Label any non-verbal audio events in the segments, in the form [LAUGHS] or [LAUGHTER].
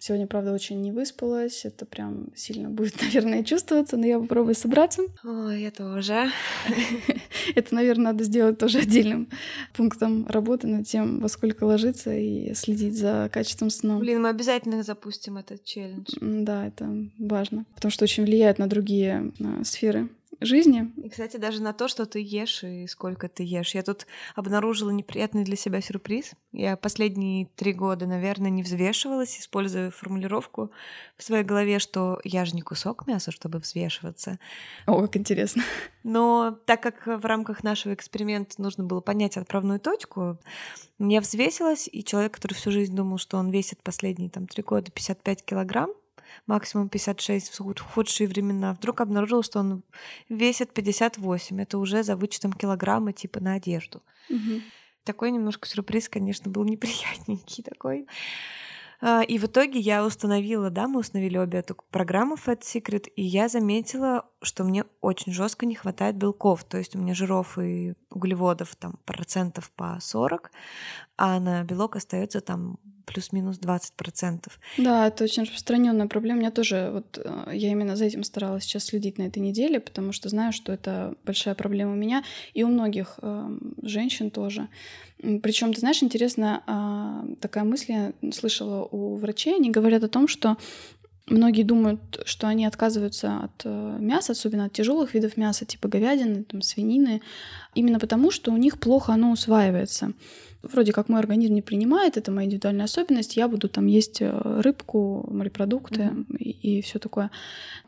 Сегодня, правда, очень не выспалась. Это прям сильно будет, [LAUGHS] наверное, чувствоваться, но я попробую собраться. Ой, я тоже. [LAUGHS] Это, наверное, надо сделать тоже отдельным пунктом работы над тем, во сколько ложиться и следить за качеством сна. Блин, мы обязательно запустим этот челлендж. Да, это важно, потому что очень влияет на другие на сферы жизни. И, кстати, даже на то, что ты ешь и сколько ты ешь. Я тут обнаружила неприятный для себя сюрприз. Я последние три года, наверное, не взвешивалась, используя формулировку в своей голове, что я же не кусок мяса, чтобы взвешиваться. О, как интересно. Но так как в рамках нашего эксперимента нужно было понять отправную точку, я взвесилась, и человек, который всю жизнь думал, что он весит последние там три года 55 килограмм, максимум 56 в худшие времена, вдруг обнаружил, что он весит 58. Это уже за вычетом килограмма типа на одежду. Угу. Такой немножко сюрприз, конечно, был неприятненький [LAUGHS] такой. А, и в итоге я установила, да, мы установили обе эту программу Fat Secret, и я заметила, что мне очень жестко не хватает белков. То есть у меня жиров и углеводов там процентов по 40, а на белок остается там плюс-минус 20%. Да, это очень распространенная проблема. Меня тоже, вот э, я именно за этим старалась сейчас следить на этой неделе, потому что знаю, что это большая проблема у меня и у многих э, женщин тоже. Причем, ты знаешь, интересно, э, такая мысль я слышала у врачей, они говорят о том, что Многие думают, что они отказываются от э, мяса, особенно от тяжелых видов мяса, типа говядины, там, свинины, именно потому, что у них плохо оно усваивается вроде как мой организм не принимает, это моя индивидуальная особенность, я буду там есть э, рыбку, морепродукты mm-hmm. и, и все такое.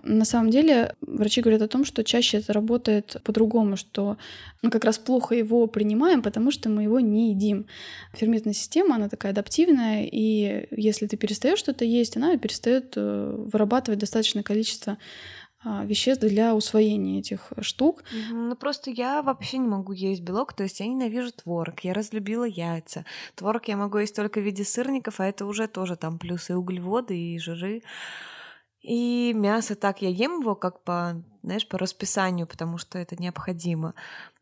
На самом деле врачи говорят о том, что чаще это работает по-другому, что мы как раз плохо его принимаем, потому что мы его не едим. Ферментная система, она такая адаптивная, и если ты перестаешь что-то есть, она перестает э, вырабатывать достаточное количество веществ для усвоения этих штук. Ну просто я вообще не могу есть белок, то есть я ненавижу творог, я разлюбила яйца. Творог я могу есть только в виде сырников, а это уже тоже там плюсы углеводы и жиры. И мясо так я ем его как по, знаешь, по расписанию, потому что это необходимо,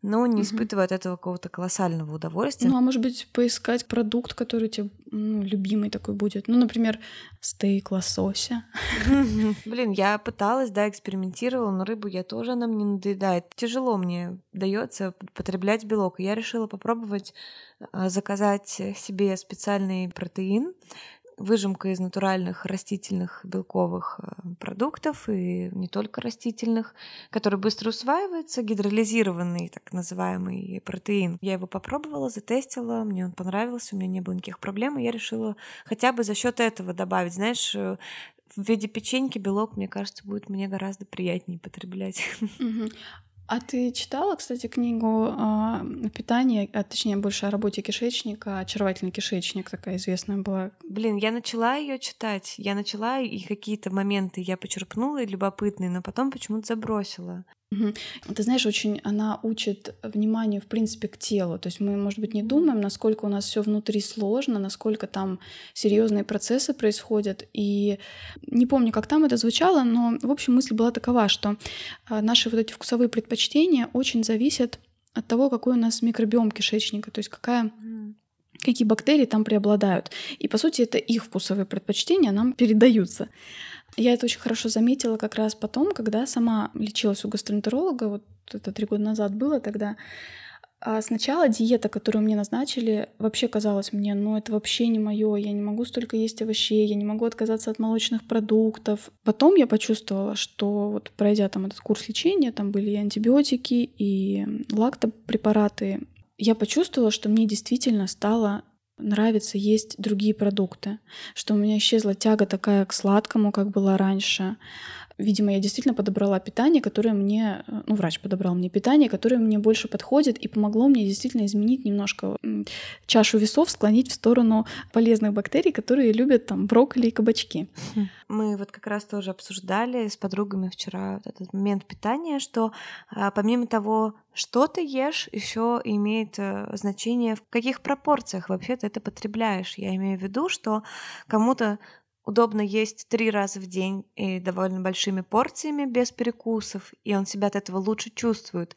но не испытываю от этого какого-то колоссального удовольствия. Ну, а может быть, поискать продукт, который тебе ну, любимый такой будет. Ну, например, стейк лосося. [LAUGHS] Блин, я пыталась, да, экспериментировала, но рыбу я тоже, она мне надоедает. Тяжело мне дается потреблять белок. я решила попробовать а, заказать себе специальный протеин, выжимка из натуральных растительных белковых э, продуктов и не только растительных, который быстро усваивается, гидролизированный так называемый протеин. Я его попробовала, затестила, мне он понравился, у меня не было никаких проблем, и я решила хотя бы за счет этого добавить, знаешь, э, в виде печеньки белок, мне кажется, будет мне гораздо приятнее потреблять. А ты читала, кстати, книгу о питании, а точнее больше о работе кишечника, очаровательный кишечник такая известная была. Блин, я начала ее читать, я начала и какие-то моменты я почерпнула любопытные, но потом почему-то забросила. Ты знаешь, очень она учит вниманию, в принципе, к телу. То есть мы, может быть, не думаем, насколько у нас все внутри сложно, насколько там серьезные процессы происходят. И не помню, как там это звучало, но, в общем, мысль была такова, что а, наши вот эти вкусовые предпочтения очень зависят от того, какой у нас микробиом кишечника, то есть какая какие бактерии там преобладают. И, по сути, это их вкусовые предпочтения нам передаются. Я это очень хорошо заметила как раз потом, когда сама лечилась у гастроэнтеролога, вот это три года назад было тогда. А сначала диета, которую мне назначили, вообще казалась мне, ну это вообще не мое, я не могу столько есть овощей, я не могу отказаться от молочных продуктов. Потом я почувствовала, что вот пройдя там этот курс лечения, там были и антибиотики, и лактопрепараты, я почувствовала, что мне действительно стало нравится есть другие продукты, что у меня исчезла тяга такая к сладкому, как была раньше. Видимо, я действительно подобрала питание, которое мне, э, ну, врач подобрал мне питание, которое мне больше подходит и помогло мне действительно изменить немножко чашу весов, склонить в сторону полезных бактерий, которые любят там брокколи и кабачки. Хм. Мы вот как раз тоже обсуждали с подругами вчера вот этот момент питания, что а, помимо того, что ты ешь, еще имеет э, значение, в каких пропорциях вообще ты это потребляешь. Я имею в виду, что кому-то удобно есть три раза в день и довольно большими порциями без перекусов, и он себя от этого лучше чувствует.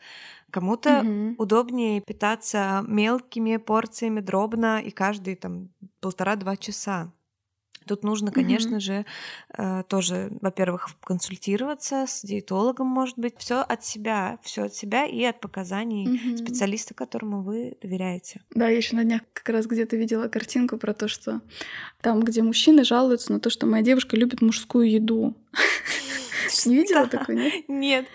Кому-то угу. удобнее питаться мелкими порциями, дробно и каждые там полтора-два часа. Тут нужно, конечно mm-hmm. же, э, тоже, во-первых, консультироваться с диетологом, может быть, все от себя, все от себя и от показаний mm-hmm. специалиста, которому вы доверяете. Да, я еще на днях как раз где-то видела картинку про то, что там, где мужчины жалуются на то, что моя девушка любит мужскую еду. [LAUGHS] Не видела такой, нет? Нет.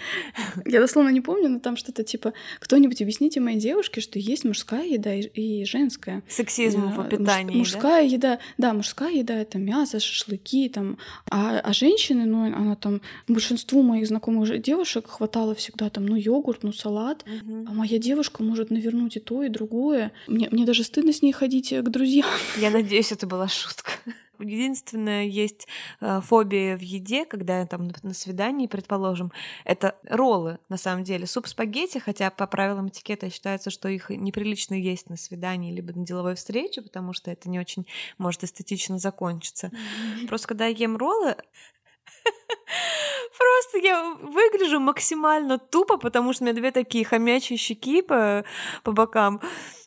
Я дословно не помню, но там что-то типа «Кто-нибудь объясните моей девушке, что есть мужская еда и, женская». Сексизм в питании, Мужская еда, да, мужская еда — это мясо, шашлыки, там, а, а женщины, ну, она там, большинству моих знакомых девушек хватало всегда там, ну, йогурт, ну, салат, а моя девушка может навернуть и то, и другое. Мне, мне даже стыдно с ней ходить к друзьям. Я надеюсь, это была шутка. Единственное, есть э, фобия в еде, когда там на свидании, предположим, это роллы, на самом деле. Суп спагетти, хотя по правилам этикета считается, что их неприлично есть на свидании либо на деловой встрече, потому что это не очень может эстетично закончиться. Просто когда я ем роллы, Просто я выгляжу максимально тупо, потому что у меня две такие хомячие щеки по, по бокам.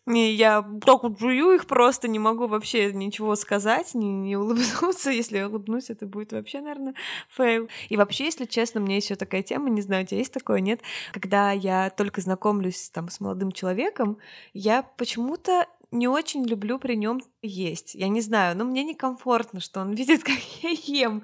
И я так вот жую их просто, не могу вообще ничего сказать, не, не улыбнуться. [LAUGHS] Если я улыбнусь, это будет вообще, наверное, фейл. И вообще, если честно, у меня еще такая тема, не знаю, у тебя есть такое, нет? Когда я только знакомлюсь там с молодым человеком, я почему-то не очень люблю при нем есть. Я не знаю, но мне некомфортно, что он [LAUGHS] видит, как я ем.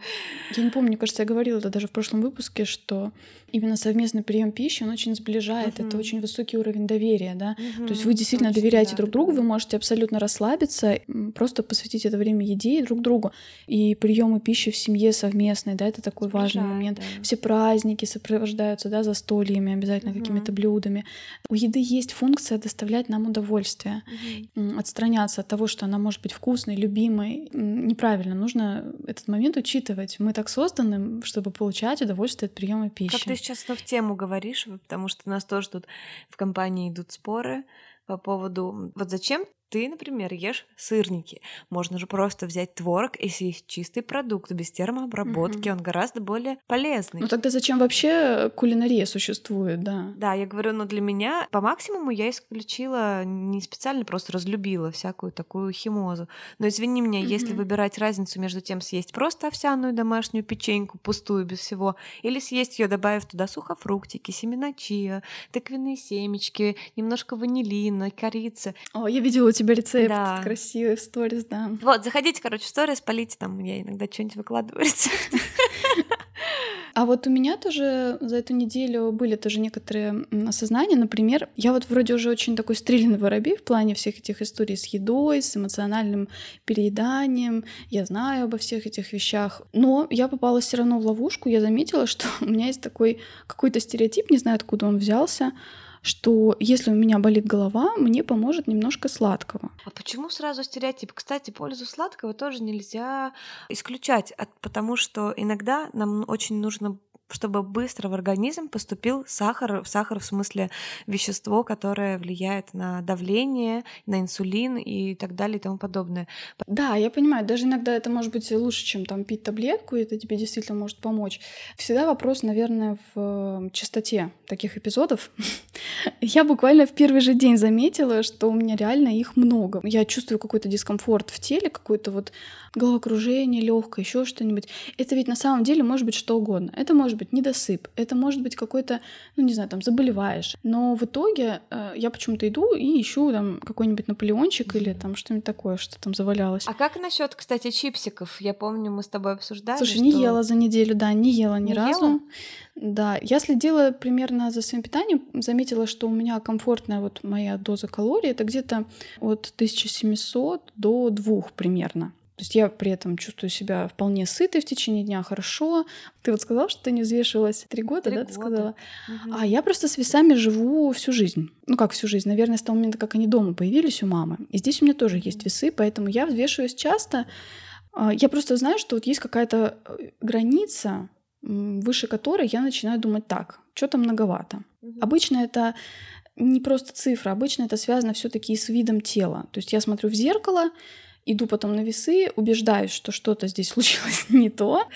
Я не помню, мне кажется, я говорила это даже в прошлом выпуске, что именно совместный прием пищи, он очень сближает. Uh-huh. Это очень высокий уровень доверия, да. Uh-huh. То есть вы действительно очень, доверяете да, друг другу, да. вы можете абсолютно расслабиться, просто посвятить это время еде и друг другу. И приемы пищи в семье совместные, да, это такой Сближает, важный момент. Да. Все праздники сопровождаются, да, застольями, обязательно uh-huh. какими-то блюдами. У еды есть функция доставлять нам удовольствие, uh-huh. отстраняться от того, что она может быть вкусной, любимой. Неправильно, нужно этот момент учитывать. Мы так созданы, чтобы получать удовольствие от приема пищи. Как ты сейчас в тему говоришь, потому что у нас тоже тут в компании идут споры по поводу вот зачем ты, например, ешь сырники. Можно же просто взять творог и съесть чистый продукт без термообработки. Угу. Он гораздо более полезный. Ну тогда зачем вообще кулинария существует, да? Да, я говорю, но для меня по максимуму я исключила не специально, просто разлюбила всякую такую химозу. Но извини меня, угу. если выбирать разницу между тем съесть просто овсяную домашнюю печеньку, пустую, без всего, или съесть ее, добавив туда сухофруктики, семена чиа, тыквенные семечки, немножко ванилина, корицы. О, я видела тебя рецепт да. красивый в сторис, да. Вот, заходите, короче, в сторис, полите там, я иногда что-нибудь выкладываю рецепт. А вот у меня тоже за эту неделю были тоже некоторые осознания. Например, я вот вроде уже очень такой стрельный воробей в плане всех этих историй с едой, с эмоциональным перееданием. Я знаю обо всех этих вещах. Но я попала все равно в ловушку. Я заметила, что [LAUGHS] у меня есть такой какой-то стереотип, не знаю, откуда он взялся, что если у меня болит голова, мне поможет немножко сладкого. А почему сразу стереотип? Кстати, пользу сладкого тоже нельзя исключать, потому что иногда нам очень нужно чтобы быстро в организм поступил сахар, сахар в смысле вещество, которое влияет на давление, на инсулин и так далее и тому подобное. Да, я понимаю, даже иногда это может быть лучше, чем там пить таблетку, и это тебе действительно может помочь. Всегда вопрос, наверное, в э, частоте таких эпизодов. [LAUGHS] я буквально в первый же день заметила, что у меня реально их много. Я чувствую какой-то дискомфорт в теле, какой-то вот головокружение легкое, еще что-нибудь. Это ведь на самом деле может быть что угодно. Это может быть недосып, это может быть какой-то, ну не знаю, там заболеваешь. Но в итоге э, я почему-то иду и ищу там какой-нибудь наполеончик или там что-нибудь такое, что там завалялось. А как насчет, кстати, чипсиков? Я помню, мы с тобой обсуждали. Слушай, что... не ела за неделю, да, не ела ни не разу. Ела? Да, я следила примерно за своим питанием, заметила, что у меня комфортная вот моя доза калорий, это где-то от 1700 до 2 примерно. То есть я при этом чувствую себя вполне сытой в течение дня, хорошо. Ты вот сказала, что ты не взвешивалась три года, Три да, ты года. сказала? Мгм. А я просто с весами живу всю жизнь. Ну как всю жизнь? Наверное, с того момента, как они дома появились у мамы. И здесь у меня тоже есть весы, поэтому я взвешиваюсь часто. А, Я просто знаю, что вот есть какая-то э, граница, выше которой я начинаю думать так, что-то многовато. Мгм. Обычно это не просто цифра, обычно это связано все-таки с видом тела. То есть я смотрю в зеркало, иду потом на весы, убеждаюсь, что что-то здесь [LAUGHS] случилось не то,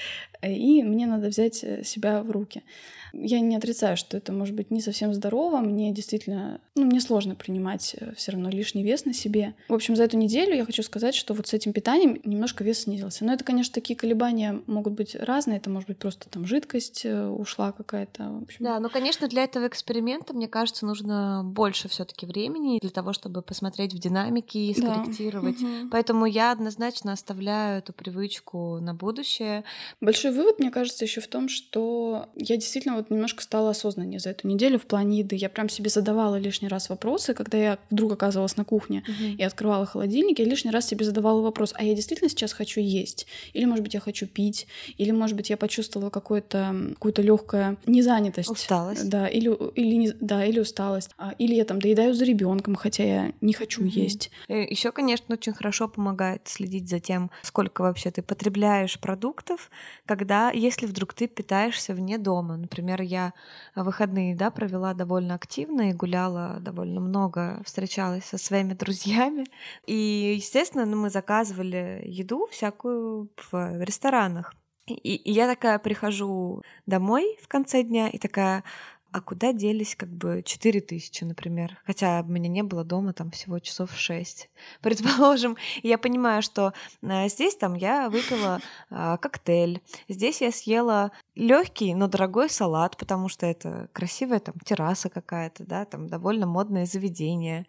и мне надо взять э, себя в руки. Я не отрицаю, что это может быть не совсем здорово. Мне действительно, ну, мне сложно принимать все равно лишний вес на себе. В общем, за эту неделю я хочу сказать, что вот с этим питанием немножко вес снизился. Но это, конечно, такие колебания могут быть разные. Это может быть просто там жидкость э, ушла какая-то. Общем, Да, ну, конечно, для этого эксперимента, мне кажется, нужно больше все таки времени для того, чтобы посмотреть в динамике и Да. скорректировать. Мгм. Поэтому я однозначно оставляю эту привычку на будущее. Большой вывод, мне кажется, еще в том, что я действительно вот немножко стала осознаннее за эту неделю в плане еды. Я прям себе задавала лишний раз вопросы, когда я вдруг оказывалась на кухне и открывала холодильник, я лишний раз себе задавала вопрос, а я действительно сейчас хочу есть? Или, может быть, я хочу пить? Или, может быть, я почувствовала какую-то легкую незанятость? Усталость. Да, или, или, не- да, или усталость. А, Или я там доедаю за ребенком, хотя я не хочу Мгм. есть. Еще, конечно, очень хорошо помогает следить за тем, сколько вообще ты потребляешь продуктов, когда, если вдруг ты питаешься вне дома. Например, я в выходные да, провела довольно активно и гуляла довольно много, встречалась со своими [LAUGHS] друзьями. И, естественно, ну, мы заказывали еду всякую в ресторанах. И, и я такая прихожу домой в конце дня и такая, а куда делись как бы 4 тысячи, например? Хотя у меня не было дома там всего часов 6. [LAUGHS] Предположим, я понимаю, что э, здесь там я выпила а, коктейль, здесь я съела легкий, но дорогой салат, потому что это красивая там терраса какая-то, да, там довольно модное заведение.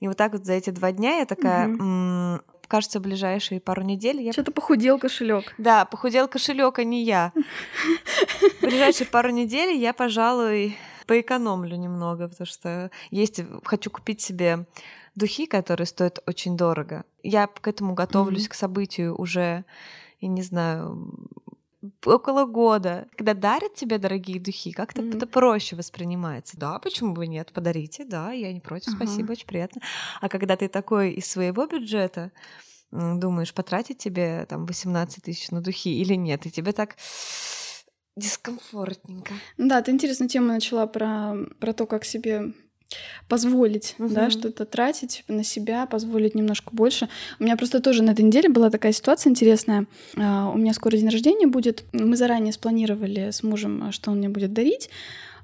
И вот так вот за эти два дня я такая, «М, кажется, ближайшие пару недель я Что-то похудел кошелек. да, похудел кошелек, а не я. В [LAUGHS] ближайшие пару недель я, пожалуй, поэкономлю немного, потому что есть, хочу купить себе духи, которые стоят очень дорого. Я к этому готовлюсь, к событию уже, я не знаю, около года. Когда дарят тебе дорогие духи, как-то Мгм. это проще воспринимается. Да, почему бы нет? Подарите, да, я не против, Ага. спасибо, очень приятно. А когда ты такой из своего бюджета думаешь, потратить тебе там 18 тысяч на духи или нет, и тебе так дискомфортненько. Да, ты интересную тему начала про, про то, как себе позволить, да, Мгм. что-то тратить на себя, позволить немножко больше. У меня просто тоже на этой неделе была такая ситуация интересная. А, У меня скоро день рождения будет. Мы заранее спланировали с мужем, а, что он мне будет дарить.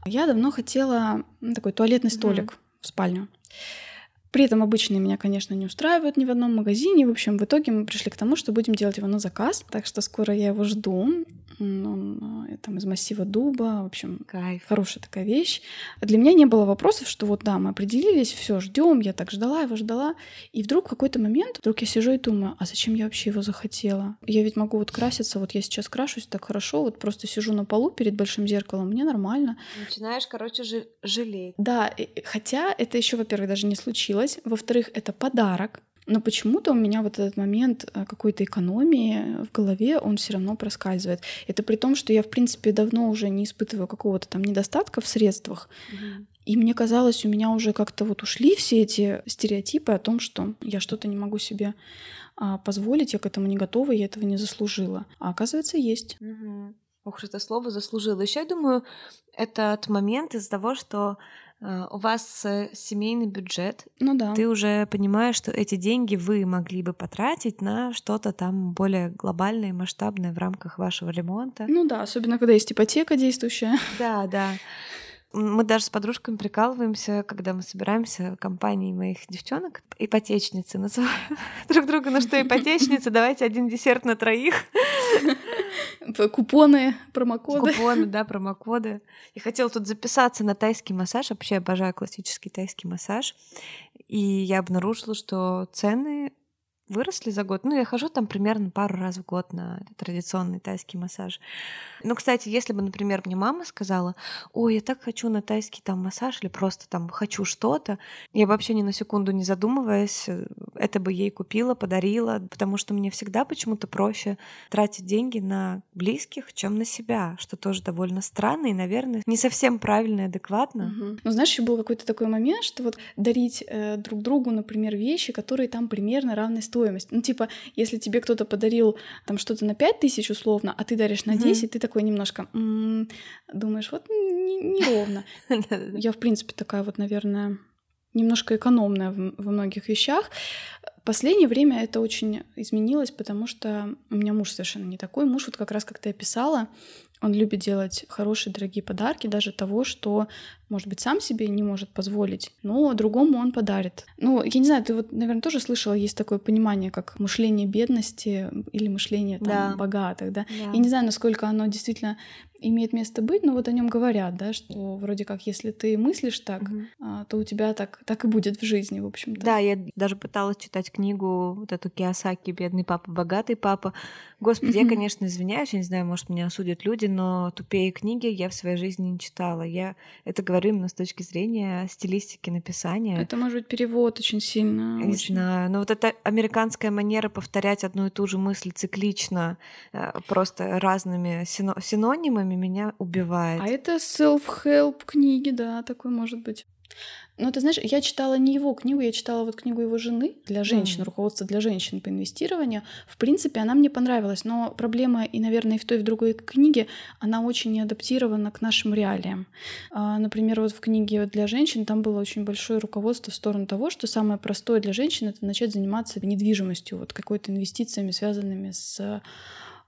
Я давно хотела такой туалетный столик в спальню. При этом обычные меня, конечно, не устраивают ни в одном магазине. В общем, в итоге мы пришли к тому, что будем делать его на заказ. Так что скоро я его жду. Он э, там из массива дуба. В общем, Кайф. хорошая такая вещь. Для меня не было вопросов, что вот да, мы определились, все, ждем, я так ждала его, ждала. И вдруг в какой-то момент, вдруг я сижу и думаю, а зачем я вообще его захотела? Я ведь могу вот краситься, вот я сейчас крашусь так хорошо, вот просто сижу на полу перед большим зеркалом, мне нормально. Начинаешь, короче, жалеть. Да, хотя это еще, во-первых, даже не случилось. Во-вторых, это подарок. Но почему-то у меня вот этот момент э, какой-то экономии в голове, он все равно проскальзывает. Это при том, что я, в принципе, давно уже не испытываю какого-то там недостатка в средствах. И мне казалось, у меня уже как-то вот ушли все эти стереотипы о том, что я что-то не могу себе а, позволить, я к этому не готова, я этого не заслужила. А оказывается, есть. Мгм. Ох, это слово заслужило. Еще я думаю, этот момент из-за того, что у вас э, семейный бюджет, Ну да. ты уже понимаешь, что эти деньги вы могли бы потратить на что-то там более глобальное и масштабное в рамках вашего ремонта. Ну да, особенно когда есть ипотека действующая. Да, да. Мы даже с подружками прикалываемся, когда мы собираемся компанией моих девчонок, ипотечницы называем [LAUGHS] друг друга, ну что, ипотечницы, давайте один десерт на троих. Купоны, промокоды. Купоны, да, промокоды. Я хотела тут записаться на тайский массаж. Вообще обожаю классический тайский массаж. И я обнаружила, что цены выросли за год. Ну, я хожу там примерно пару раз в год на традиционный тайский массаж. Ну, кстати, если бы, например, мне мама сказала, ой, я так хочу на тайский там массаж или просто там хочу что-то, я вообще ни на секунду не задумываясь, э, это бы ей купила, подарила, потому что мне всегда почему-то проще тратить деньги на близких, чем на себя, что тоже довольно странно и, наверное, не совсем правильно и адекватно. Угу. Ну, знаешь, еще был какой-то такой момент, что вот дарить э, друг другу, например, вещи, которые там примерно равной стоимости. Ну, типа, если тебе кто-то подарил там что-то на 5 тысяч условно, а ты даришь на 10, угу. ты такой немножко м-м, думаешь, вот неровно. [LAUGHS] Я, в принципе, такая вот, наверное, немножко экономная во многих вещах. Последнее время это очень изменилось, потому что у меня муж совершенно не такой. Муж, вот как раз как ты описала, он любит делать хорошие, дорогие подарки, даже того, что, может быть, сам себе не может позволить, но другому он подарит. Ну, я не знаю, ты вот, наверное, тоже слышала, есть такое понимание, как мышление бедности или мышление там, да. богатых, да? да? Я не знаю, насколько оно действительно имеет место быть, но вот о нем говорят, да, что вроде как, если ты мыслишь так, угу. то у тебя так, так и будет в жизни, в общем-то. Да, я даже пыталась читать книгу вот эту Киосаки «Бедный папа, богатый папа». Господи, я, конечно, извиняюсь, я не знаю, может, меня осудят люди, но тупее книги я в своей жизни не читала. Я это говорю именно с точки зрения стилистики написания. Это, может быть, перевод очень сильно. Не очень... знаю, но вот эта американская манера повторять одну и ту же мысль циклично, э, просто разными синонимами меня убивает. А это self-help книги, да, такой может быть. Ну, ты знаешь, я читала не его книгу, я читала вот книгу его жены для женщин, mm. руководство для женщин по инвестированию. В принципе, она мне понравилась, но проблема, и, наверное, и в той, и в другой книге, она очень не адаптирована к нашим реалиям. А, например, вот в книге для женщин там было очень большое руководство в сторону того, что самое простое для женщин — это начать заниматься недвижимостью, вот какой-то инвестициями, связанными с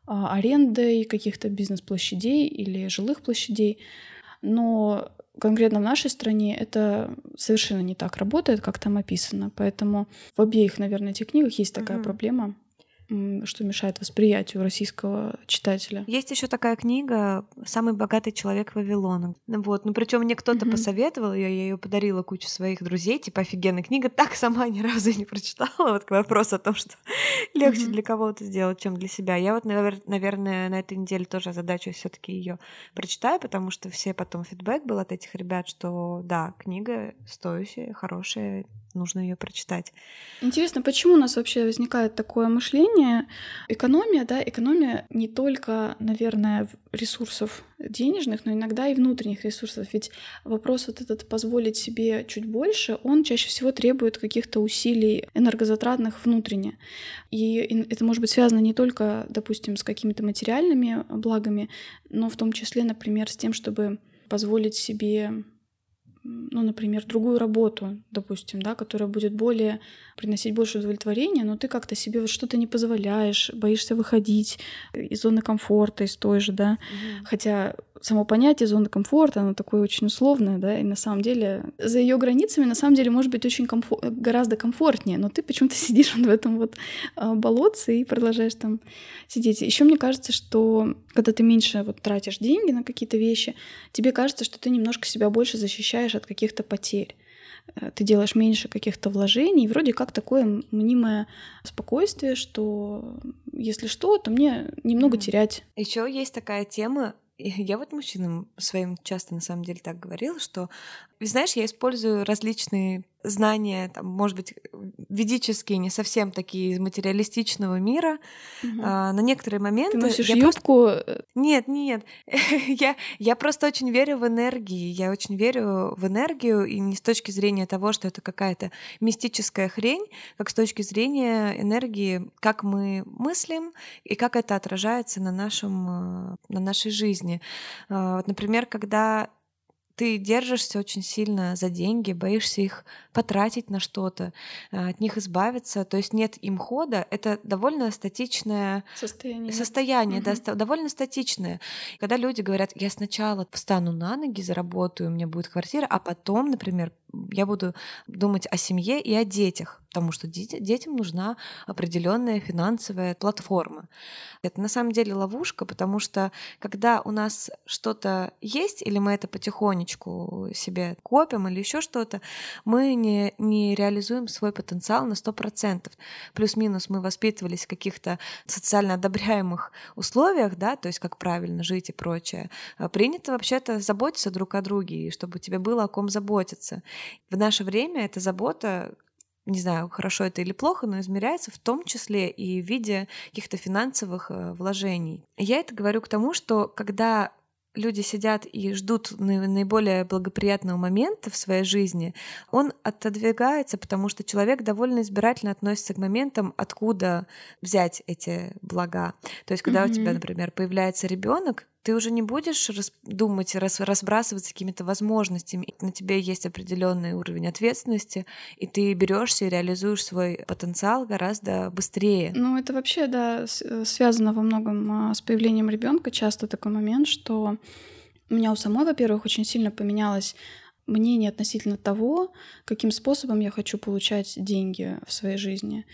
а, арендой каких-то бизнес-площадей или жилых площадей. Но конкретно в нашей стране это совершенно не так работает, как там описано. Поэтому в обеих, наверное, этих книгах есть такая угу. проблема что мешает восприятию российского читателя. Есть еще такая книга «Самый богатый человек Вавилона». Вот, ну причем мне кто-то mm-hmm. посоветовал ее, я ее подарила куче своих друзей, типа офигенная книга, так сама ни разу не прочитала. Вот к вопросу о том, что [LAUGHS] легче mm-hmm. для кого-то сделать, чем для себя. Я вот, наверное, на этой неделе тоже задачу все-таки ее прочитаю, потому что все потом фидбэк был от этих ребят, что да, книга стоящая, хорошая, нужно ее прочитать. Интересно, почему у нас вообще возникает такое мышление? Экономия, да, экономия не только, наверное, ресурсов денежных, но иногда и внутренних ресурсов. Ведь вопрос вот этот позволить себе чуть больше, он чаще всего требует каких-то усилий энергозатратных внутренне. И это может быть связано не только, допустим, с какими-то материальными благами, но в том числе, например, с тем, чтобы позволить себе ну, например, другую работу, допустим, да, которая будет более приносить больше удовлетворения, но ты как-то себе вот что-то не позволяешь, боишься выходить из зоны комфорта, из той же, да. Mm-hmm. Хотя само понятие зоны комфорта, оно такое очень условное, да, и на самом деле за ее границами на самом деле может быть очень комфор- гораздо комфортнее, но ты почему-то [LAUGHS] сидишь в этом вот а, болотце и продолжаешь там сидеть. Еще мне кажется, что когда ты меньше вот тратишь деньги на какие-то вещи, тебе кажется, что ты немножко себя больше защищаешь от каких-то потерь э, ты делаешь меньше каких-то вложений, и вроде как такое мнимое спокойствие, что если что, то мне немного mm. терять. Еще есть такая тема, [LAUGHS] я вот мужчинам своим часто на самом деле так говорила, что, знаешь, я использую различные знания, там, может быть, ведические, не совсем такие из материалистичного мира. Угу. А, на некоторые моменты... Ты носишь я юбку? Просто... Нет, нет. [LAUGHS] я, я просто очень верю в энергии. Я очень верю в энергию, и не с точки зрения того, что это какая-то мистическая хрень, как с точки зрения энергии, как мы мыслим и как это отражается на, нашем, э, на нашей жизни. А, вот, например, когда ты держишься очень сильно за деньги, боишься их потратить на что-то, э, от них избавиться, то есть нет им хода, это довольно статичное состояние, состояние угу. да, довольно статичное. Когда люди говорят, я сначала встану на ноги, заработаю, у меня будет квартира, а потом, например, я буду думать о семье и о детях, потому что детям нужна определенная финансовая платформа. Это на самом деле ловушка, потому что когда у нас что-то есть, или мы это потихонечку себе копим, или еще что-то, мы не, не реализуем свой потенциал на 100%. Плюс-минус мы воспитывались в каких-то социально одобряемых условиях, да, то есть как правильно жить и прочее. Принято вообще-то заботиться друг о друге, и чтобы тебе было о ком заботиться. В наше время эта забота не знаю, хорошо это или плохо, но измеряется в том числе и в виде каких-то финансовых э, вложений. Я это говорю к тому, что когда люди сидят и ждут наиболее благоприятного момента в своей жизни, он отодвигается, потому что человек довольно избирательно относится к моментам, откуда взять эти блага. То есть, когда mm-hmm. у тебя, например, появляется ребенок, ты уже не будешь рас, думать, рас, разбрасываться какими-то возможностями. На тебе есть определенный уровень ответственности, и ты берешься и реализуешь свой потенциал гораздо быстрее. Ну, это вообще, да, э, связано во многом а, с появлением ребенка. Часто такой момент, что у меня у самой, во-первых, очень сильно поменялось мнение относительно того, каким способом я хочу получать деньги в своей жизни.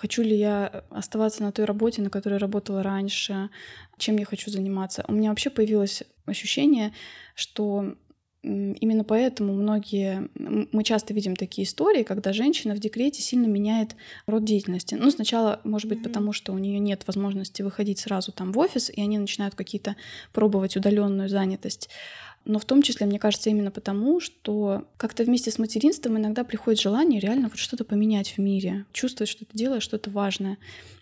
Хочу ли я оставаться на той работе, на которой работала раньше, чем я хочу заниматься. У меня вообще появилось ощущение, что именно поэтому многие... Мы часто видим такие истории, когда женщина в декрете сильно меняет род деятельности. Ну, сначала, может быть, mm-hmm. потому что у нее нет возможности выходить сразу там в офис, и они начинают какие-то пробовать удаленную занятость но в том числе, мне кажется, именно потому, что как-то вместе с материнством иногда приходит желание реально вот что-то поменять в мире, чувствовать, что ты делаешь что-то важное.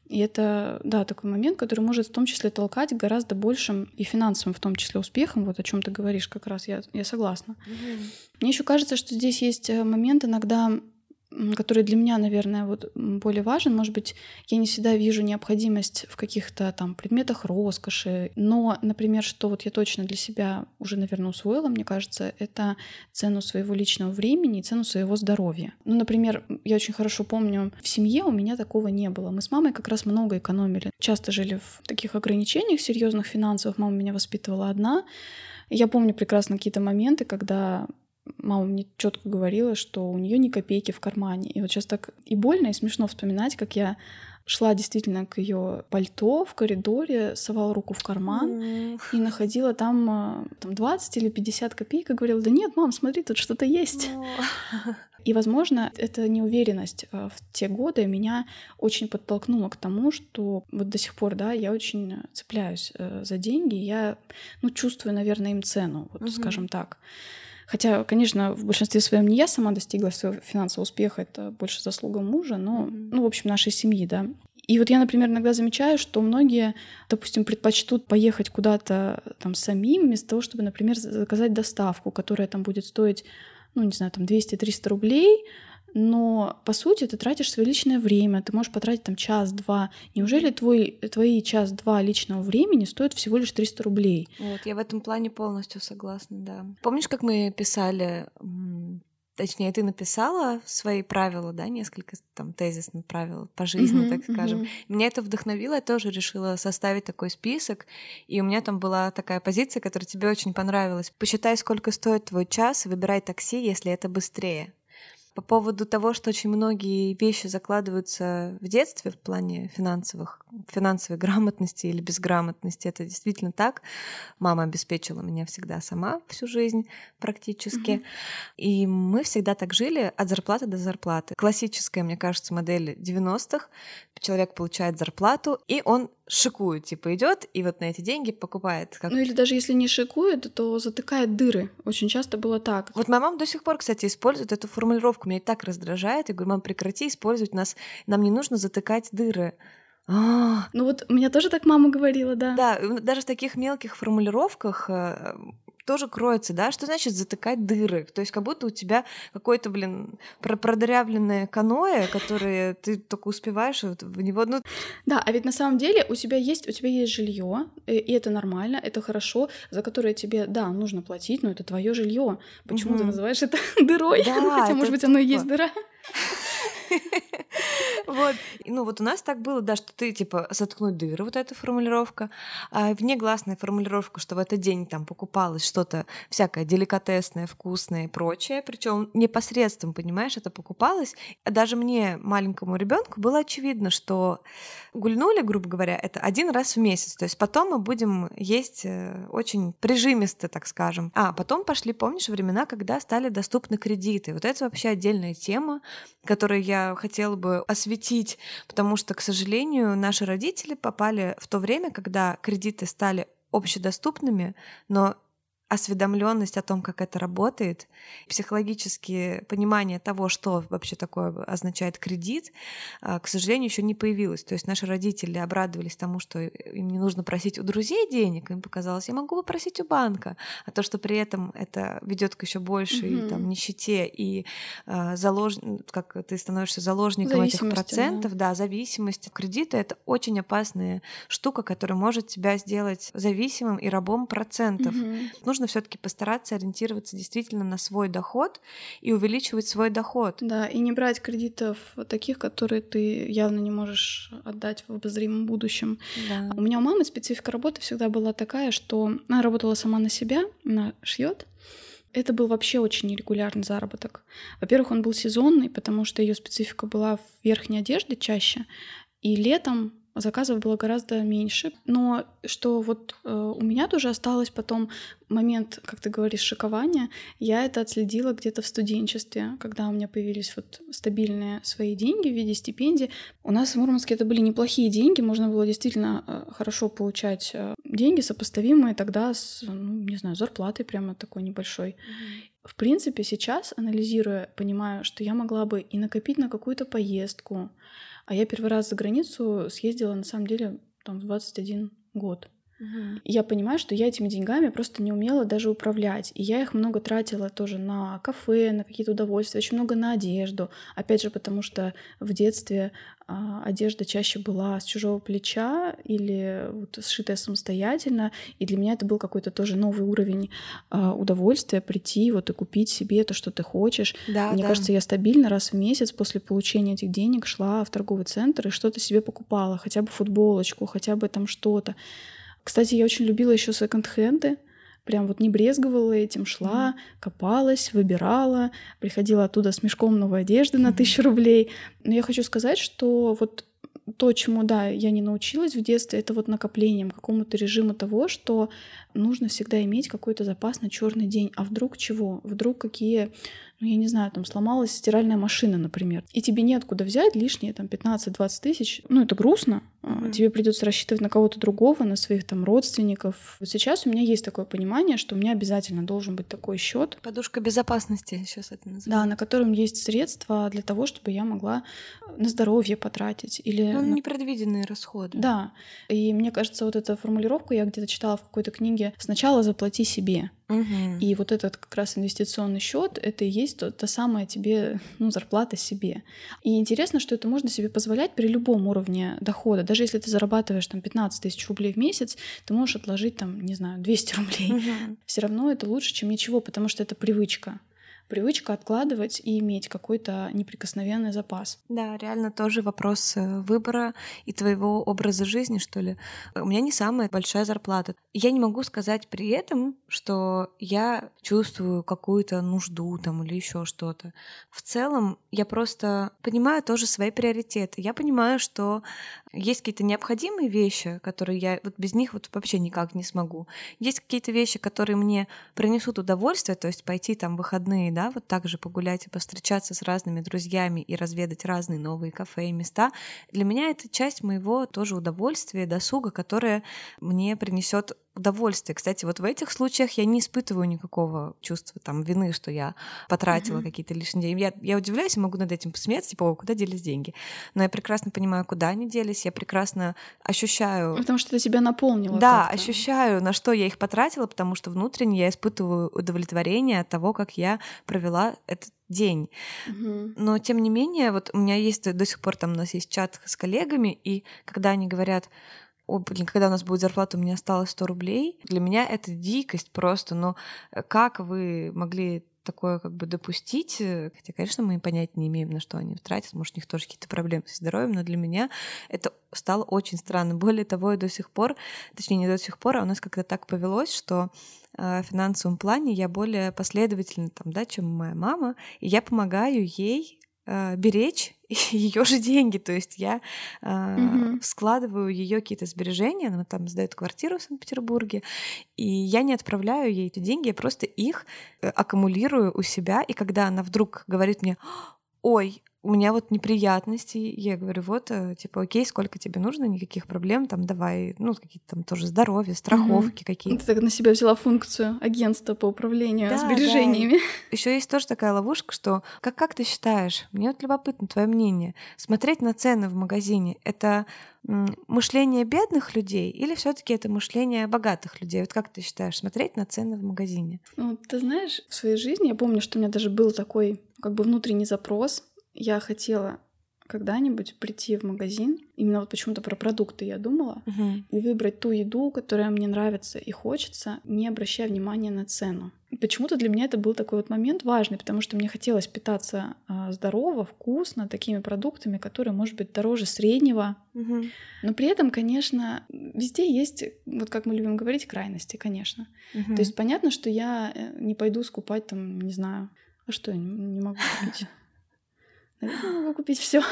И это, да, такой момент, который может в том числе толкать гораздо большим и финансовым, в том числе успехом, вот о чем ты говоришь как раз, я, я согласна. Mm-hmm. Мне еще кажется, что здесь есть э, момент иногда который для меня, наверное, вот более важен. Может быть, я не всегда вижу необходимость в каких-то там предметах роскоши, но, например, что вот я точно для себя уже, наверное, усвоила, мне кажется, это цену своего личного времени и цену своего здоровья. Ну, например, я очень хорошо помню, в семье у меня такого не было. Мы с мамой как раз много экономили. Часто жили в таких ограничениях серьезных финансовых. Мама меня воспитывала одна. Я помню прекрасно какие-то моменты, когда мама мне четко говорила, что у нее ни копейки в кармане. И вот сейчас так и больно, и смешно вспоминать, как я шла действительно к ее пальто в коридоре, совала руку в карман mm. и находила там, э, там 20 или 50 копеек и говорила, да нет, мам, смотри, тут что-то есть. Oh. [LAUGHS] И, возможно, эта неуверенность э, в те годы меня очень подтолкнула к тому, что вот до сих пор, да, я очень цепляюсь э, за деньги, я, ну, чувствую, наверное, им цену, вот, mm-hmm. скажем так. Хотя, конечно, в большинстве своем не я сама достигла своего финансового успеха, это больше заслуга мужа, но, ну, в общем, нашей семьи, да. И вот я, например, иногда замечаю, что многие, допустим, предпочтут поехать куда-то там самим, вместо того, чтобы, например, заказать доставку, которая там будет стоить, ну, не знаю, там 200-300 рублей, но по сути ты тратишь свое личное время, ты можешь потратить там час-два. Неужели твой, твои час-два личного времени стоят всего лишь 300 рублей? Вот, я в этом плане полностью согласна, да. Помнишь, как мы писали точнее, ты написала свои правила, да, несколько там тезисных правил по жизни, uh-huh, так скажем. Uh-huh. Меня это вдохновило, я тоже решила составить такой список, и у меня там была такая позиция, которая тебе очень понравилась. Посчитай, сколько стоит твой час, и выбирай такси, если это быстрее. По поводу того, что очень многие вещи закладываются в детстве в плане финансовых, финансовой грамотности или безграмотности, это действительно так. Мама обеспечила меня всегда сама всю жизнь практически. Mm-hmm. И мы всегда так жили от зарплаты до зарплаты. Классическая, мне кажется, модель 90-х. Человек получает зарплату, и он шикует, типа идет и вот на эти деньги покупает. Как... Ну или даже если не шикует, то затыкает дыры. Очень часто было так. Вот моя мама до сих пор, кстати, использует эту формулировку. Меня и так раздражает. Я говорю, мам, прекрати использовать нас. Нам не нужно затыкать дыры. А. Ну вот меня тоже так мама говорила, да. Да, даже в таких мелких формулировках э, тоже кроется, да, что значит затыкать дыры? То есть как будто у тебя какое-то, блин, продырявленное каноэ, которое ты только успеваешь вот в него, ну... Да, а ведь на самом деле у тебя есть, у тебя есть жилье, и это нормально, это хорошо, за которое тебе, да, нужно платить, но это твое жилье. Почему угу. ты называешь это [LAUGHS] дырой? Да, Хотя, может быть, оно и есть дыра. [LAUGHS] Вот. [LAUGHS] Ну вот у нас так было, да, что ты типа заткнуть дыры, вот эта формулировка, а внегласная формулировка, что в этот день там покупалось что-то всякое деликатесное, вкусное и прочее, причем непосредственно, понимаешь, это покупалось. Даже мне, маленькому ребенку, было очевидно, что гульнули, грубо говоря, это один раз в месяц. То есть потом мы будем есть э, очень прижимисто, так скажем. А потом пошли, помнишь, времена, когда стали доступны кредиты. Вот это вообще отдельная тема, которую я хотела бы осветить, потому что, к сожалению, наши родители попали в то время, когда кредиты стали общедоступными, но осведомленность о том, как это работает, психологические понимание того, что вообще такое означает кредит, а, к сожалению, еще не появилось. То есть наши родители обрадовались тому, что им не нужно просить у друзей денег, им показалось, я могу попросить у банка, а то, что при этом это ведет к еще большей mm-hmm. там, нищете и э, залож... как ты становишься заложником этих процентов, да. да, зависимости. Кредиты — это очень опасная штука, которая может тебя сделать зависимым и рабом процентов. Mm-hmm нужно все-таки постараться ориентироваться действительно на свой доход и увеличивать свой доход. Да, и не брать кредитов таких, которые ты явно не можешь отдать в обозримом будущем. Да. У меня у мамы специфика работы всегда была такая, что она работала сама на себя, она шьет. Это был вообще очень нерегулярный заработок. Во-первых, он был сезонный, потому что ее специфика была в верхней одежде чаще, и летом заказов было гораздо меньше. Но что вот э, у меня тоже осталось потом момент, как ты говоришь, шикования, я это отследила где-то в студенчестве, когда у меня появились вот стабильные свои деньги в виде стипендий. У нас в Мурманске это были неплохие деньги, можно было действительно э, хорошо получать э, деньги, сопоставимые тогда с, ну, не знаю, зарплатой прямо такой небольшой. Mm-hmm. В принципе, сейчас, анализируя, понимаю, что я могла бы и накопить на какую-то поездку, а я первый раз за границу съездила, на самом деле, там, в 21 год. Угу. я понимаю, что я этими деньгами просто не умела даже управлять. И я их много тратила тоже на кафе, на какие-то удовольствия, очень много на одежду. Опять же, потому что в детстве а, одежда чаще была с чужого плеча или вот сшитая самостоятельно. И для меня это был какой-то тоже новый уровень а, удовольствия прийти вот и купить себе то, что ты хочешь. Да, Мне да. кажется, я стабильно раз в месяц после получения этих денег шла в торговый центр и что-то себе покупала, хотя бы футболочку, хотя бы там что-то. Кстати, я очень любила еще секонд-хенды. Прям вот не брезговала этим, шла, mm-hmm. копалась, выбирала, приходила оттуда с мешком новой одежды на тысячу рублей. Но я хочу сказать, что вот то, чему, да, я не научилась в детстве, это вот накоплением, какому-то режиму того, что нужно всегда иметь какой-то запас на черный день. А вдруг чего? Вдруг какие ну, я не знаю, там сломалась стиральная машина, например, и тебе неоткуда взять лишние там 15-20 тысяч, ну, это грустно, mm-hmm. тебе придется рассчитывать на кого-то другого, на своих там родственников. Вот сейчас у меня есть такое понимание, что у меня обязательно должен быть такой счет. Подушка безопасности сейчас это называется. Да, на котором есть средства для того, чтобы я могла на здоровье потратить или... Ну, на... непредвиденные расходы. Да, и мне кажется, вот эту формулировку я где-то читала в какой-то книге «сначала заплати себе». Угу. И вот этот как раз инвестиционный счет это и есть то, та самая тебе ну, зарплата себе. И интересно, что это можно себе позволять при любом уровне дохода. Даже если ты зарабатываешь там 15 тысяч рублей в месяц, ты можешь отложить там, не знаю, 200 рублей. Угу. Все равно это лучше, чем ничего, потому что это привычка привычка откладывать и иметь какой-то неприкосновенный запас. Да, реально тоже вопрос э, выбора и твоего образа жизни, что ли. У меня не самая большая зарплата. Я не могу сказать при этом, что я чувствую какую-то нужду там или еще что-то. В целом я просто понимаю тоже свои приоритеты. Я понимаю, что есть какие-то необходимые вещи, которые я вот без них вот вообще никак не смогу. Есть какие-то вещи, которые мне принесут удовольствие, то есть пойти там в выходные, да, вот так же погулять и повстречаться с разными друзьями и разведать разные новые кафе и места. Для меня это часть моего тоже удовольствия, досуга, которое мне принесет удовольствие. Кстати, вот в этих случаях я не испытываю никакого чувства там вины, что я потратила mm-hmm. какие-то лишние деньги. Я, я удивляюсь и могу над этим посмеяться, типа, куда делись деньги. Но я прекрасно понимаю, куда они делись, я прекрасно ощущаю... Потому что это тебя наполнило. Да, как-то. ощущаю, на что я их потратила, потому что внутренне я испытываю удовлетворение от того, как я провела этот день. Угу. Но тем не менее, вот у меня есть до сих пор там у нас есть чат с коллегами, и когда они говорят, о, блин, когда у нас будет зарплата, у меня осталось 100 рублей. Для меня это дикость просто, но э, как вы могли такое как бы допустить, э, хотя, конечно, мы понять не имеем, на что они тратят, может, у них тоже какие-то проблемы со здоровьем, но для меня это стало очень странно. Более того, и до сих пор, точнее, не до сих пор, а у нас как-то так повелось, что э, в финансовом плане я более последовательна, там, да, чем моя мама, и я помогаю ей беречь [LAUGHS] ее же деньги. То есть я э, угу. складываю ее какие-то сбережения, она там сдает квартиру в Санкт-Петербурге, и я не отправляю ей эти деньги, я просто их э, аккумулирую у себя. И когда она вдруг говорит мне, ой, у меня вот неприятности, я говорю, вот, э, типа, окей, сколько тебе нужно, никаких проблем, там, давай, ну, какие-то там тоже здоровье, страховки mm какие-то. Ты так на себя взяла функцию агентства по управлению да, сбережениями. [LAUGHS] Да. Еще есть тоже такая ловушка, что, как, как ты считаешь, мне вот любопытно твое мнение, смотреть на цены в магазине — это мышление бедных людей или все таки это мышление богатых людей? Вот как ты считаешь, смотреть на цены в магазине? Ну, ты знаешь, в своей жизни я помню, что у меня даже был такой как бы внутренний запрос я хотела когда-нибудь прийти в магазин, именно вот почему-то про продукты я думала, uh-huh. и выбрать ту еду, которая мне нравится и хочется, не обращая внимания на цену. Почему-то для меня это был такой вот момент важный, потому что мне хотелось питаться э, здорово, вкусно, такими продуктами, которые, может быть, дороже среднего. Uh-huh. Но при этом, конечно, везде есть, вот как мы любим говорить, крайности, конечно. Uh-huh. То есть понятно, что я э, не пойду скупать там, не знаю, а что я не могу купить? [LAUGHS] наверное, могу купить все.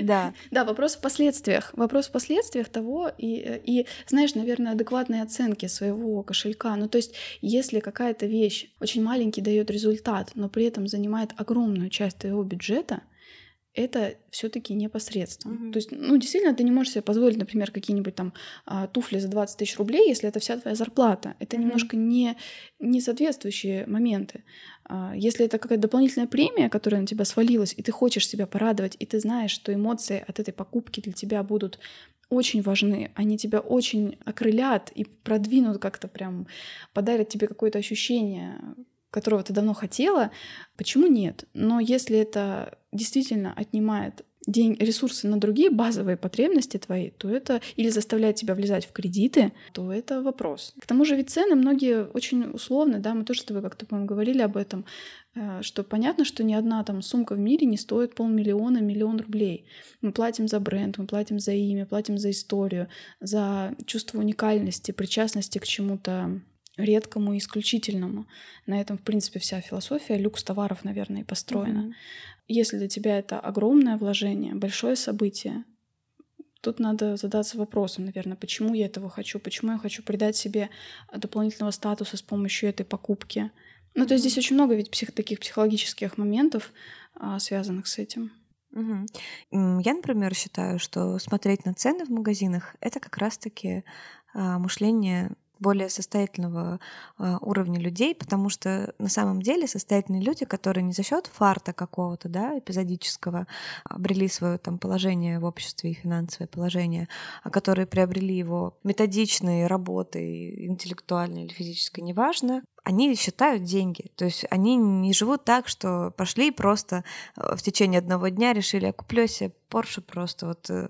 Да. [LAUGHS] Да, вопрос в последствиях. Вопрос в последствиях того, и, и, знаешь, наверное, адекватной оценки своего кошелька. Ну, то есть, если какая-то вещь очень маленький дает результат, но при этом занимает огромную часть твоего бюджета, это все-таки непосредственно. Mm-hmm. То есть, ну, действительно, ты не можешь себе позволить, например, какие-нибудь там а, туфли за 20 тысяч рублей, если это вся твоя зарплата. Это mm-hmm. немножко не, не соответствующие моменты. А, если это какая-то дополнительная премия, которая на тебя свалилась, и ты хочешь себя порадовать, и ты знаешь, что эмоции от этой покупки для тебя будут очень важны, они тебя очень окрылят и продвинут как-то прям, подарят тебе какое-то ощущение, которого ты давно хотела, почему нет? Но если это действительно отнимает день, ресурсы на другие базовые потребности твои, то это или заставляет тебя влезать в кредиты, то это вопрос. К тому же ведь цены многие очень условны, да, мы тоже с тобой как-то, по-моему, говорили об этом, э, что понятно, что ни одна там сумка в мире не стоит полмиллиона, миллион рублей. Мы платим за бренд, мы платим за имя, платим за историю, за чувство уникальности, причастности к чему-то редкому и исключительному. На этом, в принципе, вся философия люкс товаров, наверное, и построена. Mm-hmm. Если для тебя это огромное вложение, большое событие, тут надо задаться вопросом, наверное, почему я этого хочу, почему я хочу придать себе дополнительного статуса с помощью этой покупки. Ну, то есть здесь очень много ведь псих, таких психологических моментов, а, связанных с этим. Угу. Я, например, считаю, что смотреть на цены в магазинах это как раз-таки а, мышление более состоятельного э, уровня людей, потому что на самом деле состоятельные люди, которые не за счет фарта какого-то, да, эпизодического, обрели свое там положение в обществе и финансовое положение, а которые приобрели его методичной работой, интеллектуальной или физической, неважно, они считают деньги. То есть они не живут так, что пошли просто в течение одного дня решили, я куплю себе Porsche просто вот э,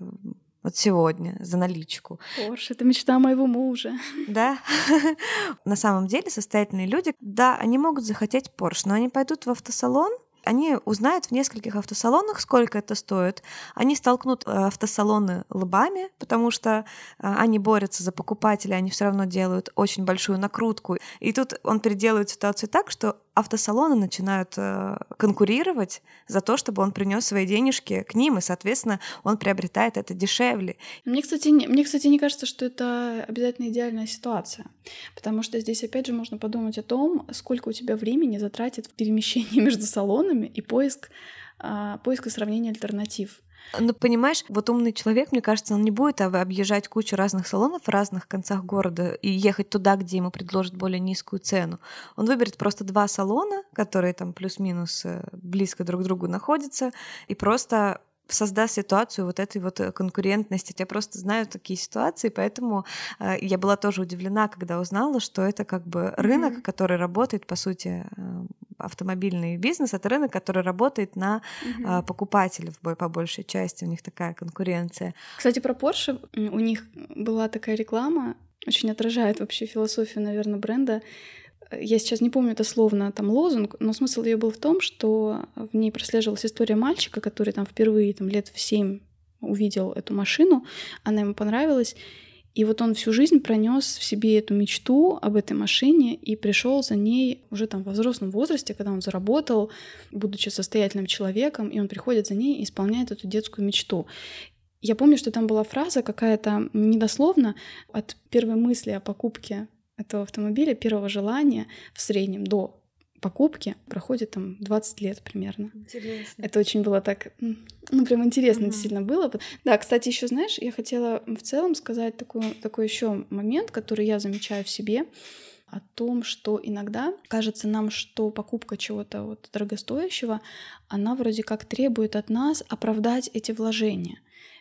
вот сегодня за наличку. Порш, это мечта моего мужа. Да? [LAUGHS] На самом деле состоятельные люди, да, они могут захотеть Порш, но они пойдут в автосалон, они узнают в нескольких автосалонах, сколько это стоит. Они столкнут э, автосалоны лбами, потому что э, они борются за покупателя, они все равно делают очень большую накрутку. И тут он переделывает ситуацию так, что автосалоны начинают э, конкурировать за то, чтобы он принес свои денежки к ним, и, соответственно, он приобретает это дешевле. Мне, кстати, не, мне, кстати, не кажется, что это обязательно идеальная ситуация, потому что здесь, опять же, можно подумать о том, сколько у тебя времени затратит в перемещении [LAUGHS] между салонами и поиск, э, поиск и сравнение альтернатив. Ну, понимаешь, вот умный человек, мне кажется, он не будет объезжать кучу разных салонов в разных концах города и ехать туда, где ему предложат более низкую цену. Он выберет просто два салона, которые там плюс-минус э, близко друг к другу находятся, и просто создаст ситуацию вот этой вот э, конкурентности. Я просто знаю такие ситуации, поэтому э, я была тоже удивлена, когда узнала, что это как бы рынок, mm-hmm. который работает, по сути, э, автомобильный бизнес, это рынок, который работает на mm-hmm. э, покупателей по большей части. У них такая конкуренция. Кстати, про Porsche у них была такая реклама, очень отражает вообще философию, наверное, бренда я сейчас не помню это словно там лозунг, но смысл ее был в том, что в ней прослеживалась история мальчика, который там впервые там лет в семь увидел эту машину, она ему понравилась, и вот он всю жизнь пронес в себе эту мечту об этой машине и пришел за ней уже там во взрослом возрасте, когда он заработал, будучи состоятельным человеком, и он приходит за ней и исполняет эту детскую мечту. Я помню, что там была фраза какая-то недословно от первой мысли о покупке этого автомобиля, первого желания в среднем до покупки проходит там 20 лет примерно. Интересно. Это очень было так, ну прям интересно mm-hmm. действительно было. Да, кстати, еще знаешь, я хотела в целом сказать такой, такой еще момент, который я замечаю в себе о том, что иногда кажется нам, что покупка чего-то вот дорогостоящего, она вроде как требует от нас оправдать эти вложения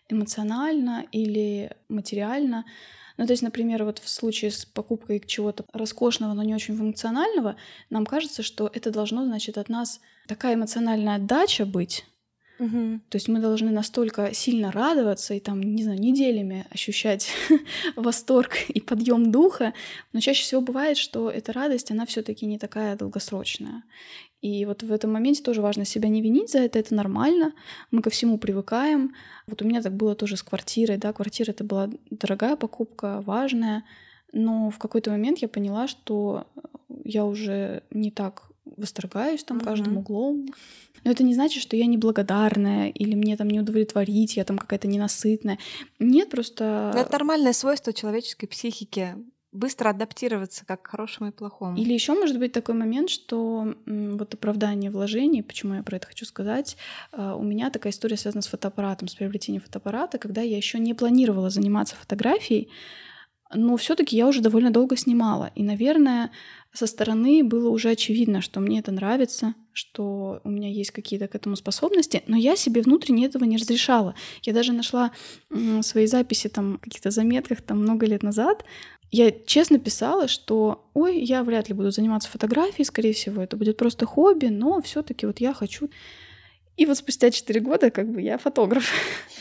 эмоционально или материально. Ну, то есть, например, вот в случае с покупкой чего-то роскошного, но не очень функционального, нам кажется, что это должно, значит, от нас такая эмоциональная отдача быть, Угу. То есть мы должны настолько сильно радоваться и там, не знаю, неделями ощущать [LAUGHS] восторг и подъем духа, но чаще всего бывает, что эта радость, она все-таки не такая долгосрочная. И вот в этом моменте тоже важно себя не винить за это, это нормально, мы ко всему привыкаем. Вот у меня так было тоже с квартирой, да, квартира это была дорогая покупка, важная, но в какой-то момент я поняла, что я уже не так восторгаюсь там mm-hmm. каждым углом. Но это не значит, что я неблагодарная или мне там не удовлетворить, я там какая-то ненасытная. Нет, просто... Но это нормальное свойство человеческой психики быстро адаптироваться как к хорошему и плохому. Или еще может быть такой момент, что вот оправдание вложений, почему я про это хочу сказать, а, у меня такая история связана с фотоаппаратом, с приобретением фотоаппарата, когда я еще не планировала заниматься фотографией, но все-таки я уже довольно долго снимала. И, наверное, со стороны было уже очевидно, что мне это нравится, что у меня есть какие-то к этому способности, но я себе внутренне этого не разрешала. Я даже нашла свои записи там в каких-то заметках там много лет назад. Я честно писала, что ой, я вряд ли буду заниматься фотографией, скорее всего, это будет просто хобби, но все-таки вот я хочу. И вот спустя 4 года как бы я фотограф.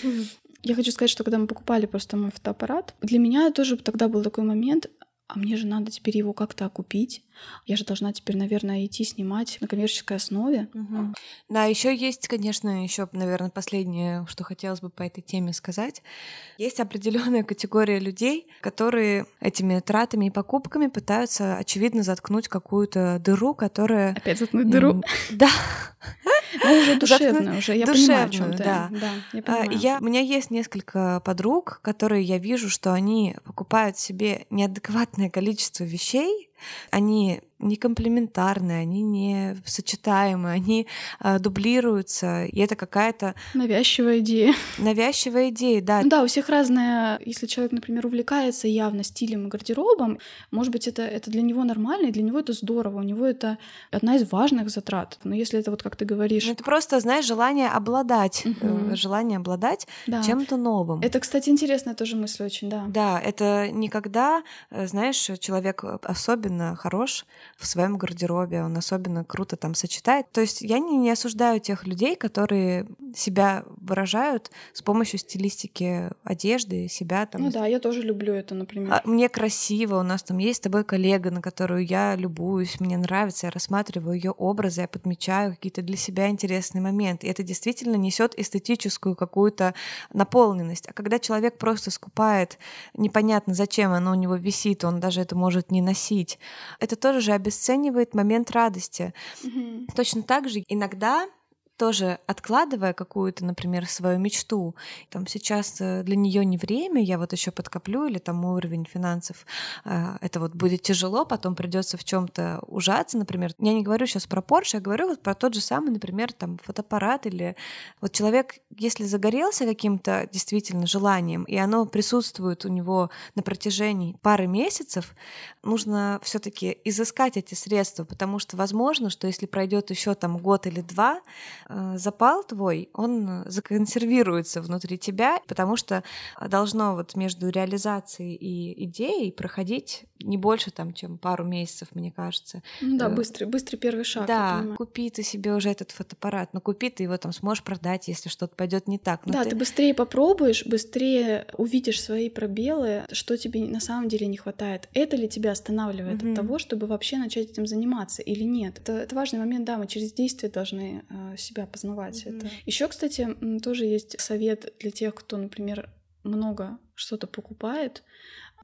[LAUGHS] Я хочу сказать, что когда мы покупали просто мой фотоаппарат, для меня тоже тогда был такой момент, а мне же надо теперь его как-то окупить. Я же должна теперь, наверное, идти снимать на коммерческой основе. Угу. Да, еще есть, конечно, еще, наверное, последнее, что хотелось бы по этой теме сказать. Есть определенная категория людей, которые этими тратами и покупками пытаются, очевидно, заткнуть какую-то дыру, которая... Опять заткнуть дыру? Да. Ну, уже душевно, уже я понимаю, о чем ты. Да. да я, а, понимаю. я, у меня есть несколько подруг, которые я вижу, что они покупают себе неадекватное количество вещей, они не комплементарные, они не сочетаемые, они а, дублируются, и это какая-то... Навязчивая идея. Навязчивая идея, да. Ну да, у всех разная... Если человек, например, увлекается явно стилем и гардеробом, может быть, это, это для него нормально, и для него это здорово, у него это одна из важных затрат. Но если это вот, как ты говоришь... Ну, это просто, знаешь, желание обладать, угу. желание обладать да. чем-то новым. Это, кстати, интересная тоже мысль очень, да. Да, это никогда, э, знаешь, человек особенно хорош в своем гардеробе, он особенно круто там сочетает. То есть я не, не осуждаю тех людей, которые себя выражают с помощью стилистики одежды, себя там. Ну да, я тоже люблю это, например. А, мне красиво, у нас там есть с тобой коллега, на которую я любуюсь, мне нравится, я рассматриваю ее образы, я подмечаю какие-то для себя интересные моменты. И это действительно несет эстетическую какую-то наполненность. А когда человек просто скупает, непонятно зачем оно у него висит, он даже это может не носить, это тоже же обесценивает момент радости. Mm-hmm. Точно так же иногда тоже откладывая какую-то, например, свою мечту, там сейчас э, для нее не время, я вот еще подкоплю, или там уровень финансов, э, это вот будет тяжело, потом придется в чем-то ужаться, например. Я не говорю сейчас про Porsche, я говорю вот про тот же самый, например, там фотоаппарат или вот человек, если загорелся каким-то действительно желанием, и оно присутствует у него на протяжении пары месяцев, нужно все-таки изыскать эти средства, потому что возможно, что если пройдет еще там год или два, запал твой, он законсервируется внутри тебя, потому что должно вот между реализацией и идеей проходить не больше там, чем пару месяцев, мне кажется. Ну да, быстрый, быстрый первый шаг. Да, купи ты себе уже этот фотоаппарат, но купи ты его там сможешь продать, если что-то пойдет не так. Но да, ты... ты быстрее попробуешь, быстрее увидишь свои пробелы, что тебе на самом деле не хватает. Это ли тебя останавливает mm-hmm. от того, чтобы вообще начать этим заниматься или нет? Это, это важный момент, да, мы через действие должны э, себя познавать. Mm-hmm. Это. Еще, кстати, тоже есть совет для тех, кто, например, много что-то покупает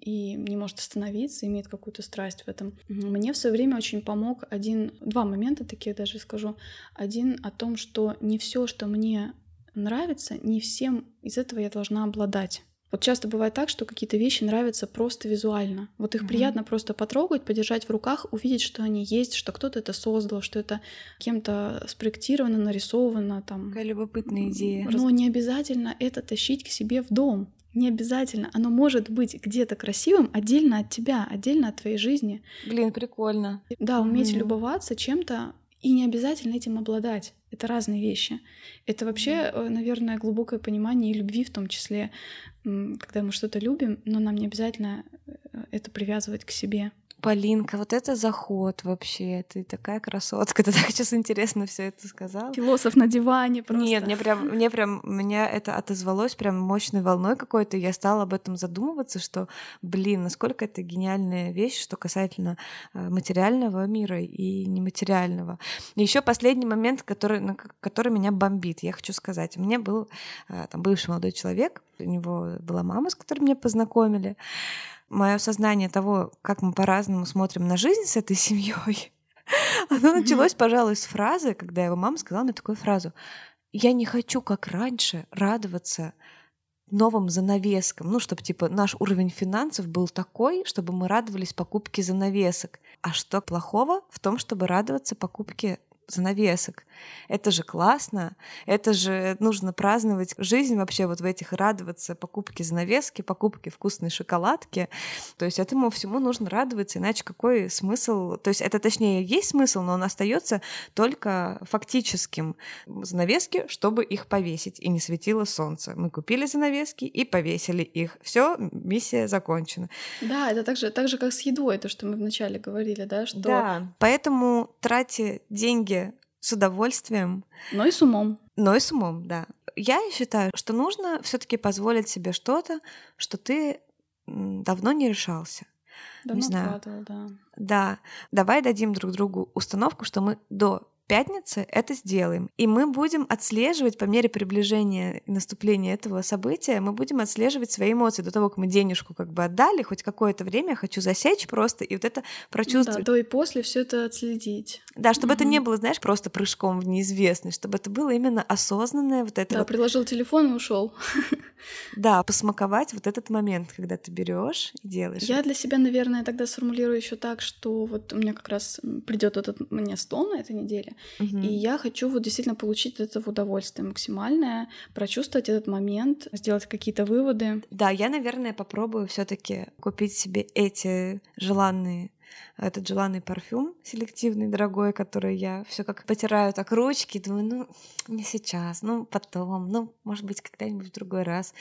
и не может остановиться, имеет какую-то страсть в этом. Мне в свое время очень помог один, два момента таких даже скажу. Один о том, что не все, что мне нравится, не всем из этого я должна обладать. Вот часто бывает так, что какие-то вещи нравятся просто визуально. Вот их mm-hmm. приятно просто потрогать, подержать в руках, увидеть, что они есть, что кто-то это создал, что это кем-то спроектировано, нарисовано. Там. Какая любопытная идея. Но не обязательно это тащить к себе в дом. Не обязательно. Оно может быть где-то красивым отдельно от тебя, отдельно от твоей жизни. Блин, прикольно. Да, уметь mm-hmm. любоваться чем-то и не обязательно этим обладать. Это разные вещи. Это вообще, mm-hmm. наверное, глубокое понимание и любви в том числе, когда мы что-то любим, но нам не обязательно э, это привязывать к себе. Полинка, вот это заход вообще. Ты такая красотка. [LAUGHS] Ты так сейчас интересно все это сказала. Философ на диване просто. Нет, мне прям, мне [LAUGHS] прям, меня это отозвалось прям мощной волной какой-то. Я стала об этом задумываться, что, блин, насколько это гениальная вещь, что касательно э, материального мира и нематериального. И еще последний момент, который, который меня бомбит, я хочу сказать. У меня был э, там бывший молодой человек, у него была мама, с которой меня познакомили мое сознание того, как мы по-разному смотрим на жизнь с этой [LAUGHS] семьей, оно началось, пожалуй, с фразы, когда его мама сказала мне такую фразу. Я не хочу, как раньше, радоваться новым занавескам. Ну, чтобы, типа, наш уровень финансов был такой, чтобы мы радовались покупке занавесок. А что плохого в том, чтобы радоваться покупке занавесок. Это же классно, это же нужно праздновать жизнь вообще вот в этих радоваться покупке занавески, покупке вкусной шоколадки. То есть этому всему нужно радоваться, иначе какой смысл? То есть это точнее есть смысл, но он остается только фактическим. Занавески, чтобы их повесить, и не светило солнце. Мы купили занавески и повесили их. Все, миссия закончена. Да, это так же, так же, как с едой, то, что мы вначале говорили, да, что... Да, поэтому тратьте деньги с удовольствием. Но и с умом. Но и с умом, да. Я считаю, что нужно все-таки позволить себе что-то, что ты давно не решался. Давно не знаю. да. Да. Давай дадим друг другу установку, что мы до пятницы это сделаем. И мы будем отслеживать по мере приближения и наступления этого события, мы будем отслеживать свои эмоции до того, как мы денежку как бы отдали, хоть какое-то время я хочу засечь просто и вот это прочувствовать. Да, до и после все это отследить. Да, чтобы угу. это не было, знаешь, просто прыжком в неизвестность, чтобы это было именно осознанное вот это. Да, вот... приложил телефон и ушел. [LAUGHS] Да, посмаковать вот этот момент, когда ты берешь и делаешь. Я для себя, наверное, тогда сформулирую еще так, что вот у меня как раз придет этот мне стол на этой неделе, угу. и я хочу вот действительно получить это в удовольствие максимальное, прочувствовать этот момент, сделать какие-то выводы. Да, я, наверное, попробую все-таки купить себе эти желанные этот желанный парфюм селективный, дорогой, который я все как потираю так ручки, думаю, ну, не сейчас, ну, потом, ну, может быть, когда-нибудь в другой раз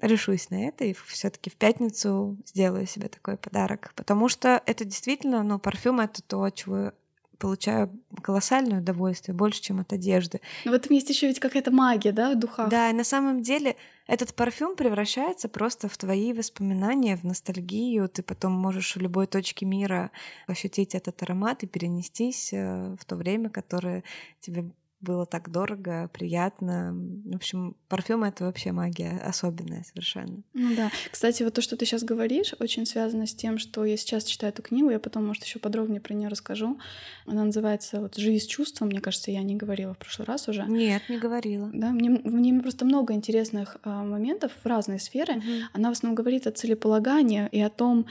решусь на это и все таки в пятницу сделаю себе такой подарок, потому что это действительно, ну, парфюм — это то, чего получаю колоссальное удовольствие, больше, чем от одежды. Но в этом есть еще ведь какая-то магия, да, в духах. Да, и на самом деле этот парфюм превращается просто в твои воспоминания, в ностальгию. Ты потом можешь в любой точке мира ощутить этот аромат и перенестись э, в то время, которое тебе было так дорого, приятно. В общем, парфюм это вообще магия особенная совершенно. Ну да. Кстати, вот то, что ты сейчас говоришь, очень связано с тем, что я сейчас читаю эту книгу, я потом, может, еще подробнее про нее расскажу. Она называется вот «Живи с чувством». Мне кажется, я не говорила в прошлый раз уже. Нет, не говорила. Да, мне, в ней просто много интересных а, моментов в разные сферы. Угу. Она в основном говорит о целеполагании и о том,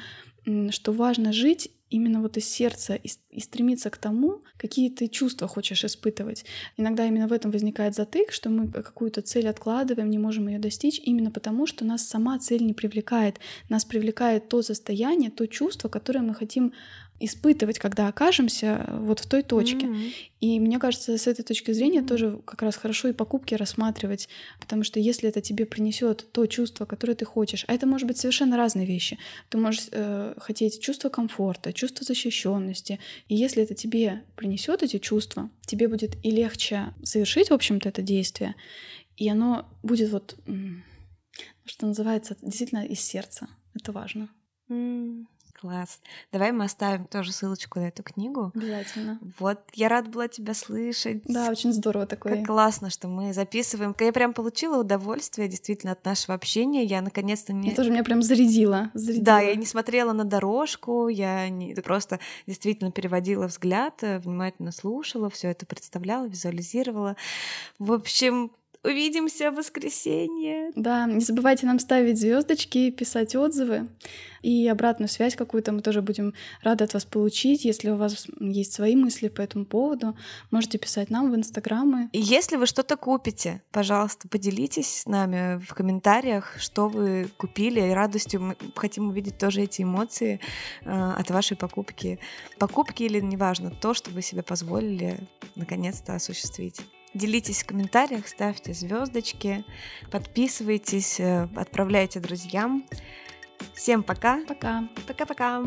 что важно жить именно вот из сердца и, стремиться к тому, какие ты чувства хочешь испытывать. Иногда именно в этом возникает затык, что мы какую-то цель откладываем, не можем ее достичь, именно потому, что нас сама цель не привлекает. Нас привлекает то состояние, то чувство, которое мы хотим испытывать, когда окажемся вот в той точке. Mm-hmm. И мне кажется, с этой точки зрения тоже как раз хорошо и покупки рассматривать, потому что если это тебе принесет то чувство, которое ты хочешь, а это может быть совершенно разные вещи. Ты можешь э, хотеть чувство комфорта, чувство защищенности, и если это тебе принесет эти чувства, тебе будет и легче совершить, в общем-то, это действие, и оно будет вот, что называется, действительно из сердца. Это важно. Mm. Класс. Давай мы оставим тоже ссылочку на эту книгу. Обязательно. Вот, я рада была тебя слышать. Да, очень здорово такое. Как классно, что мы записываем. Я прям получила удовольствие действительно от нашего общения. Я наконец-то не... Я тоже меня прям зарядила. зарядила. Да, я не смотрела на дорожку, я не... просто действительно переводила взгляд, э, внимательно слушала, все это представляла, визуализировала. В общем, Увидимся в воскресенье. Да, не забывайте нам ставить звездочки, писать отзывы и обратную связь какую-то мы тоже будем рады от вас получить. Если у вас есть свои мысли по этому поводу, можете писать нам в инстаграмы. И если вы что-то купите, пожалуйста, поделитесь с нами в комментариях, что вы купили. И радостью мы хотим увидеть тоже эти эмоции э, от вашей покупки. Покупки или неважно, то, что вы себе позволили наконец-то осуществить. Делитесь в комментариях, ставьте звездочки, подписывайтесь, э, отправляйте друзьям. Всем пока. Пока. Пока-пока.